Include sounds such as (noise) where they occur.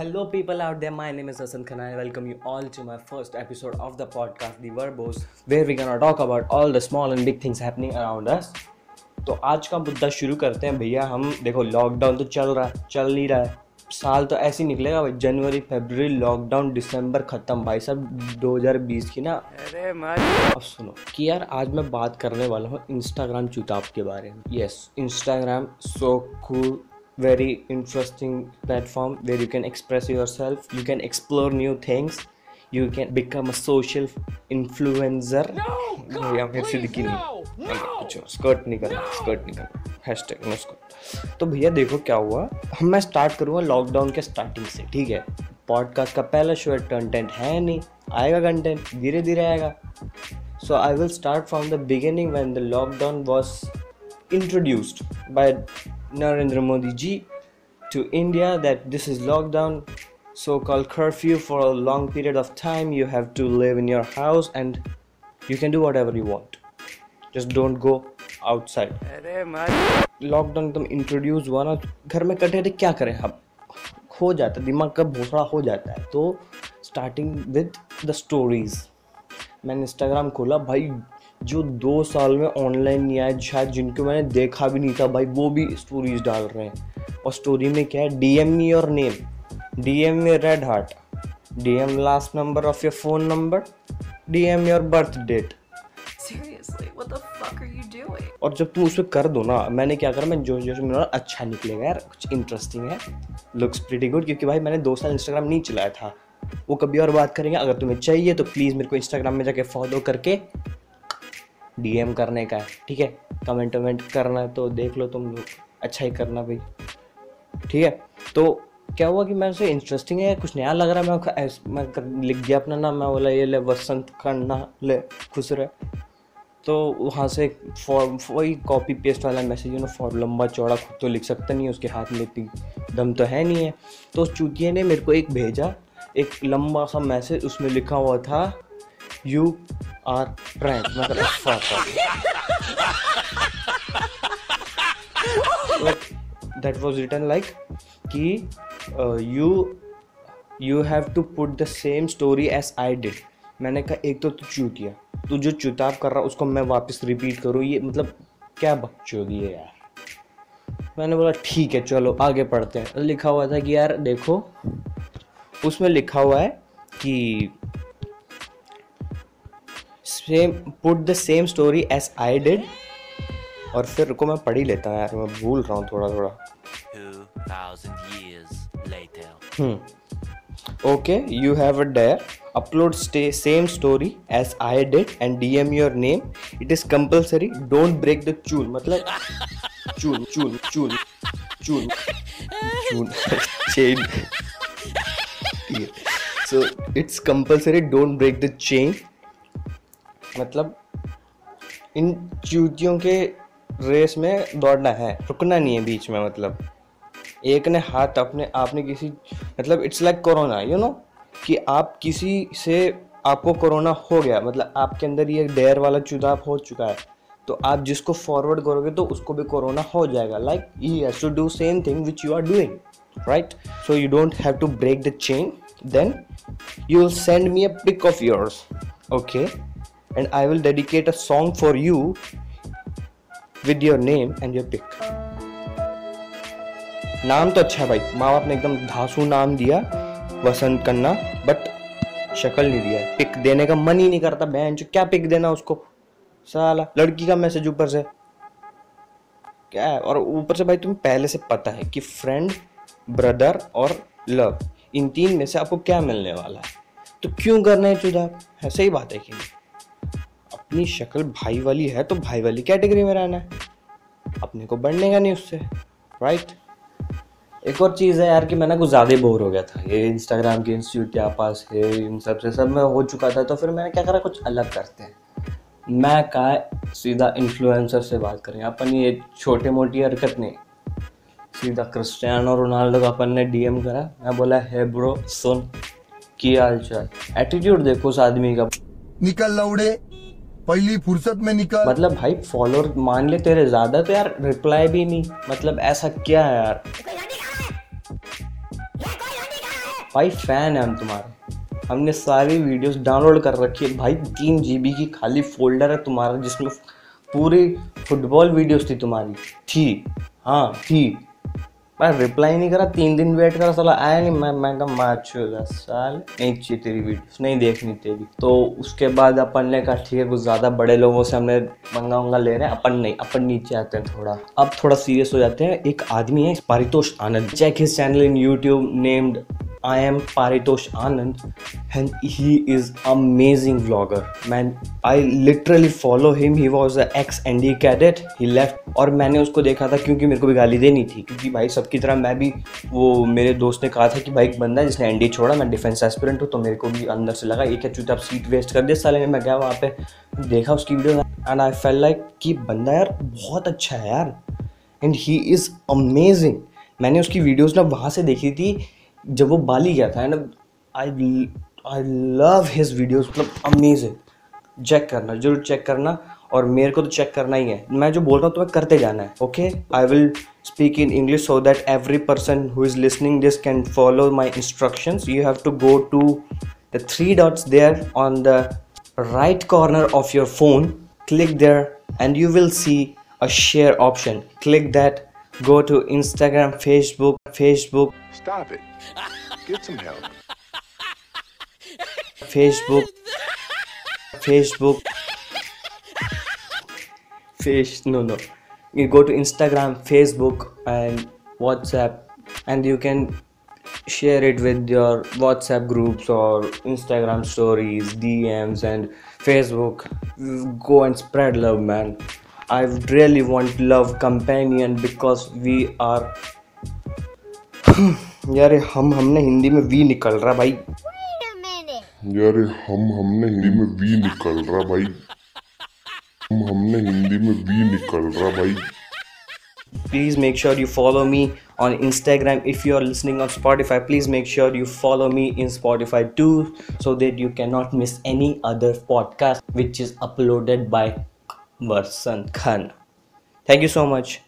Hello people out there my name is Ahsan Khanna I welcome you all to my first episode of the podcast the verbose where we can talk about all the small and big things happening around us तो आज का मुद्दा शुरू करते हैं भैया। हम देखो लॉकडाउन तो चल रहा है चल नहीं रहा है। साल तो ऐसे ही निकलेगा भाई। जनवरी फेबर लॉकडाउन दिसंबर ख़त्म। भाई साहब 2020 की ना। अरे अब सुनो कि यार आज मैं बात करने वाला हूँ इंस्टाग्राम चुताव के बारे में। Yes Instagram so cool very interesting platform where you can express yourself you can explore new things you can become a social influencer भैया मेरे से दिखी नहीं कुछ स्कर्ट करना स्कर्ट करना हैशटैग नो स्कर्ट तो भैया देखो क्या हुआ हम मैं स्टार्ट करूँगा लॉकडाउन के स्टार्टिंग से ठीक है पॉडकास्ट का पहला शो कंटेंट है नहीं आएगा कंटेंट धीरे धीरे आएगा so i will start from the beginning when the lockdown was introduced by Narendra Modi ji to India that this is lockdown, so called curfew for a long period of time. You have to live in your house and you can do whatever you want. Just don't go outside. Lockdown एकदम introduce हुआ ना घर में कटे थे क्या करें अब हो जाता है दिमाग का भोसड़ा हो जाता है तो स्टार्टिंग विद द स्टोरीज मैंने इंस्टाग्राम खोला भाई जो दो साल में ऑनलाइन नहीं आए शायद जिनको मैंने देखा भी नहीं था भाई वो भी स्टोरीज डाल रहे हैं। और स्टोरी में क्या है? D M me your name D M में red heart D M last number of your phone number D M your birth date? और जब तुम उसमें कर दो ना मैंने क्या करा मैं जो जो जो मेरा अच्छा निकलेगा यार कुछ इंटरेस्टिंग है। लुक्स प्रीटी गुड क्योंकि भाई मैंने दो साल इंस्टाग्राम नहीं चलाया था। वो कभी और बात करेंगे अगर तुम्हें चाहिए तो प्लीज़ मेरे को इंस्टाग्राम में जाके फॉलो करके डीएम करने का है ठीक है? कमेंट वमेंट करना है तो देख लो तुम अच्छा ही करना भाई। ठीक है? तो क्या हुआ कि मैं उसे इंटरेस्टिंग है कुछ नया लग रहा है? मैं मैं कर- लिख दिया अपना नाम। मैं बोला, ये ले वसंत खन्ना, ले, खुश रहे। तो वहाँ से फॉर्म वही कॉपी पेस्ट वाला मैसेज ना फॉर्म लंबा चौड़ा खुद तो लिख सकता नहीं है, उसके हाथ में इतनी दम तो है नहीं है। तो उस चूतिए ने मेरे को एक भेजा, एक लंबा सा मैसेज उसमें लिखा हुआ था यू आर प्रैंक मतलब दैट वॉज़ रिटर्न लाइक कि you you have to put the same story as I did मैंने कहा, एक तो तू चूतिया तू जो चुताब कर रहा, उसको मैं वापस रिपीट करूँ? ये मतलब क्या बकचोदी है यार? मैंने बोला, ठीक है, चलो, आगे पढ़ते हैं। लिखा हुआ था कि यार, देखो, उसमें लिखा हुआ है कि same put the same story as I did और फिर रुको मैं पढ़ ही लेता यार मैं भूल रहा हूँ थोड़ा थोड़ा okay you have a dare upload stay same story as I did and D M your name it is compulsory don't break the चूल मतलब चूल चूल चूल चूल चूल chain so it's compulsory don't break the chain मतलब इन चूतियों के रेस में दौड़ना है, रुकना नहीं है बीच में मतलब। एक ने हाथ अपने आपने किसी मतलब it's like corona you know कि आप किसी से, आपको कोरोना हो गया मतलब आपके अंदर ये डेयर वाला चुदाव हो चुका है तो आप जिसको फॉरवर्ड करोगे तो उसको भी कोरोना हो जाएगा। Like he has to do same thing which you are doing right so you don't have to break the chain then you will send me a pic of yours, okay? And i will dedicate a song for you with your name and your pic नाम तो अच्छा है भाई। माँ बाप ने एकदम धासु नाम दिया, वसंत कन्ना बट शक्ल नहीं दिया। पिक देने का मन ही नहीं करता, बहन जो क्या पिक देना उसको? साला, लड़की का मैसेज ऊपर से। क्या है? और ऊपर से भाई तुम्हें पहले से पता है कि फ्रेंड ब्रदर और लव इन तीन में से आपको क्या मिलने वाला है। तो क्यों करना है चुदार? है, सही बात है कि नहीं? अपनी शक्ल भाई वाली है तो भाई वाली कैटेगरी में रहना है। अपने को बढ़ने का नहीं उससे राइट एक और चीज़ है यार कि मैं ना कुछ ज़्यादा बोर हो गया था। ये इंस्टाग्राम के इंस्टीट्यूट क्या पास है, इन सबसे सब में हो चुका था तो फिर मैंने क्या करा, कुछ अलग करते हैं। मैं कहा सीधा इन्फ्लुएंसर से बात करें, अपन ये छोटे मोटी हरकत नहीं। सीधा क्रिस्टियानो रोनाल्डो का अपन ने डीएम करा, मैं बोला, है ब्रो सुन, की हाल चाल? एटीट्यूड देखो उस आदमी का। निकल लौड़े। पहली फुर्सत में निकल। मतलब भाई फॉलोअर मान ले तेरे ज़्यादा तो यार रिप्लाई भी नहीं। मतलब ऐसा क्या है यार? भाई फ़ैन है हम तुम्हारे। हमने सारी वीडियोस डाउनलोड कर रखी है। भाई, तीन जीबी की खाली फोल्डर है तुम्हारा, जिसमें पूरी फुटबॉल वीडियोस थी तुम्हारी। थी। हाँ थी। मैं रिप्लाई नहीं करा, तीन दिन वेट करा, साला आया नहीं। मैं मैं कहा, मैच साल, नहीं चाहिए तेरी वीडियोस नहीं देखनी तेरी। तो उसके बाद अपन ने कहा, ठीक है, कुछ ज़्यादा बड़े लोगों से हमने मंगा वंगा ले रहे हैं, अपन नहीं, अपन नीचे आते हैं थोड़ा। अब थोड़ा सीरियस हो जाते हैं। एक आदमी है, Paritosh Anand. Check his channel in YouTube named I am Paritosh Anand and he is amazing vlogger. Man, I literally follow him. He was a ex ND cadet. He left और मैंने उसको देखा था क्योंकि मेरे को भी गाली देनी थी क्योंकि भाई सबकी तरह मैं भी वो मेरे दोस्त ने कहा था कि भाई एक बंदा है जिसने एनडी छोड़ा मैं डिफेंस एस्पिरेंट हूँ तो मेरे को भी अंदर से लगा एक चूत आप सीट वेस्ट कर दिया साले ने मैं गया वहाँ पे देखा उसकी video and I felt like कि बंदा यार बहुत अच्छा है यार एंड ही इज़ अमेजिंग मैंने उसकी वीडियोज़ ना वहाँ से देखी थी जब वो बाली गया था and I I love his videos मतलब अमेजिंग चेक करना, ज़रूर चेक करना, और मेरे को तो चेक करना ही है। मैं जो बोल रहा हूँ, तुम्हें करते जाना है okay I will speak in English so that every person who is listening this can follow my instructions you have to go to the three dots there on the right corner of your phone click there and you will see a share option click that go to instagram facebook facebook. Stop it. Get some help. facebook. Facebook. Face no no. You go to instagram facebook and whatsapp and you can share it with your whatsapp groups or instagram stories dms and facebook. Go and spread love man i really want love companion because we are (clears throat) यार ये हम हमने हिंदी में we निकल रहा भाई यार ये हम हमने हिंदी में वी निकल रहा भाई हम हमने हिंदी में वी निकल रहा भाई please make sure you follow me on instagram if you are listening on spotify please make sure you follow me in spotify too so that you cannot miss any other podcast which is uploaded by varsan khan thank you so much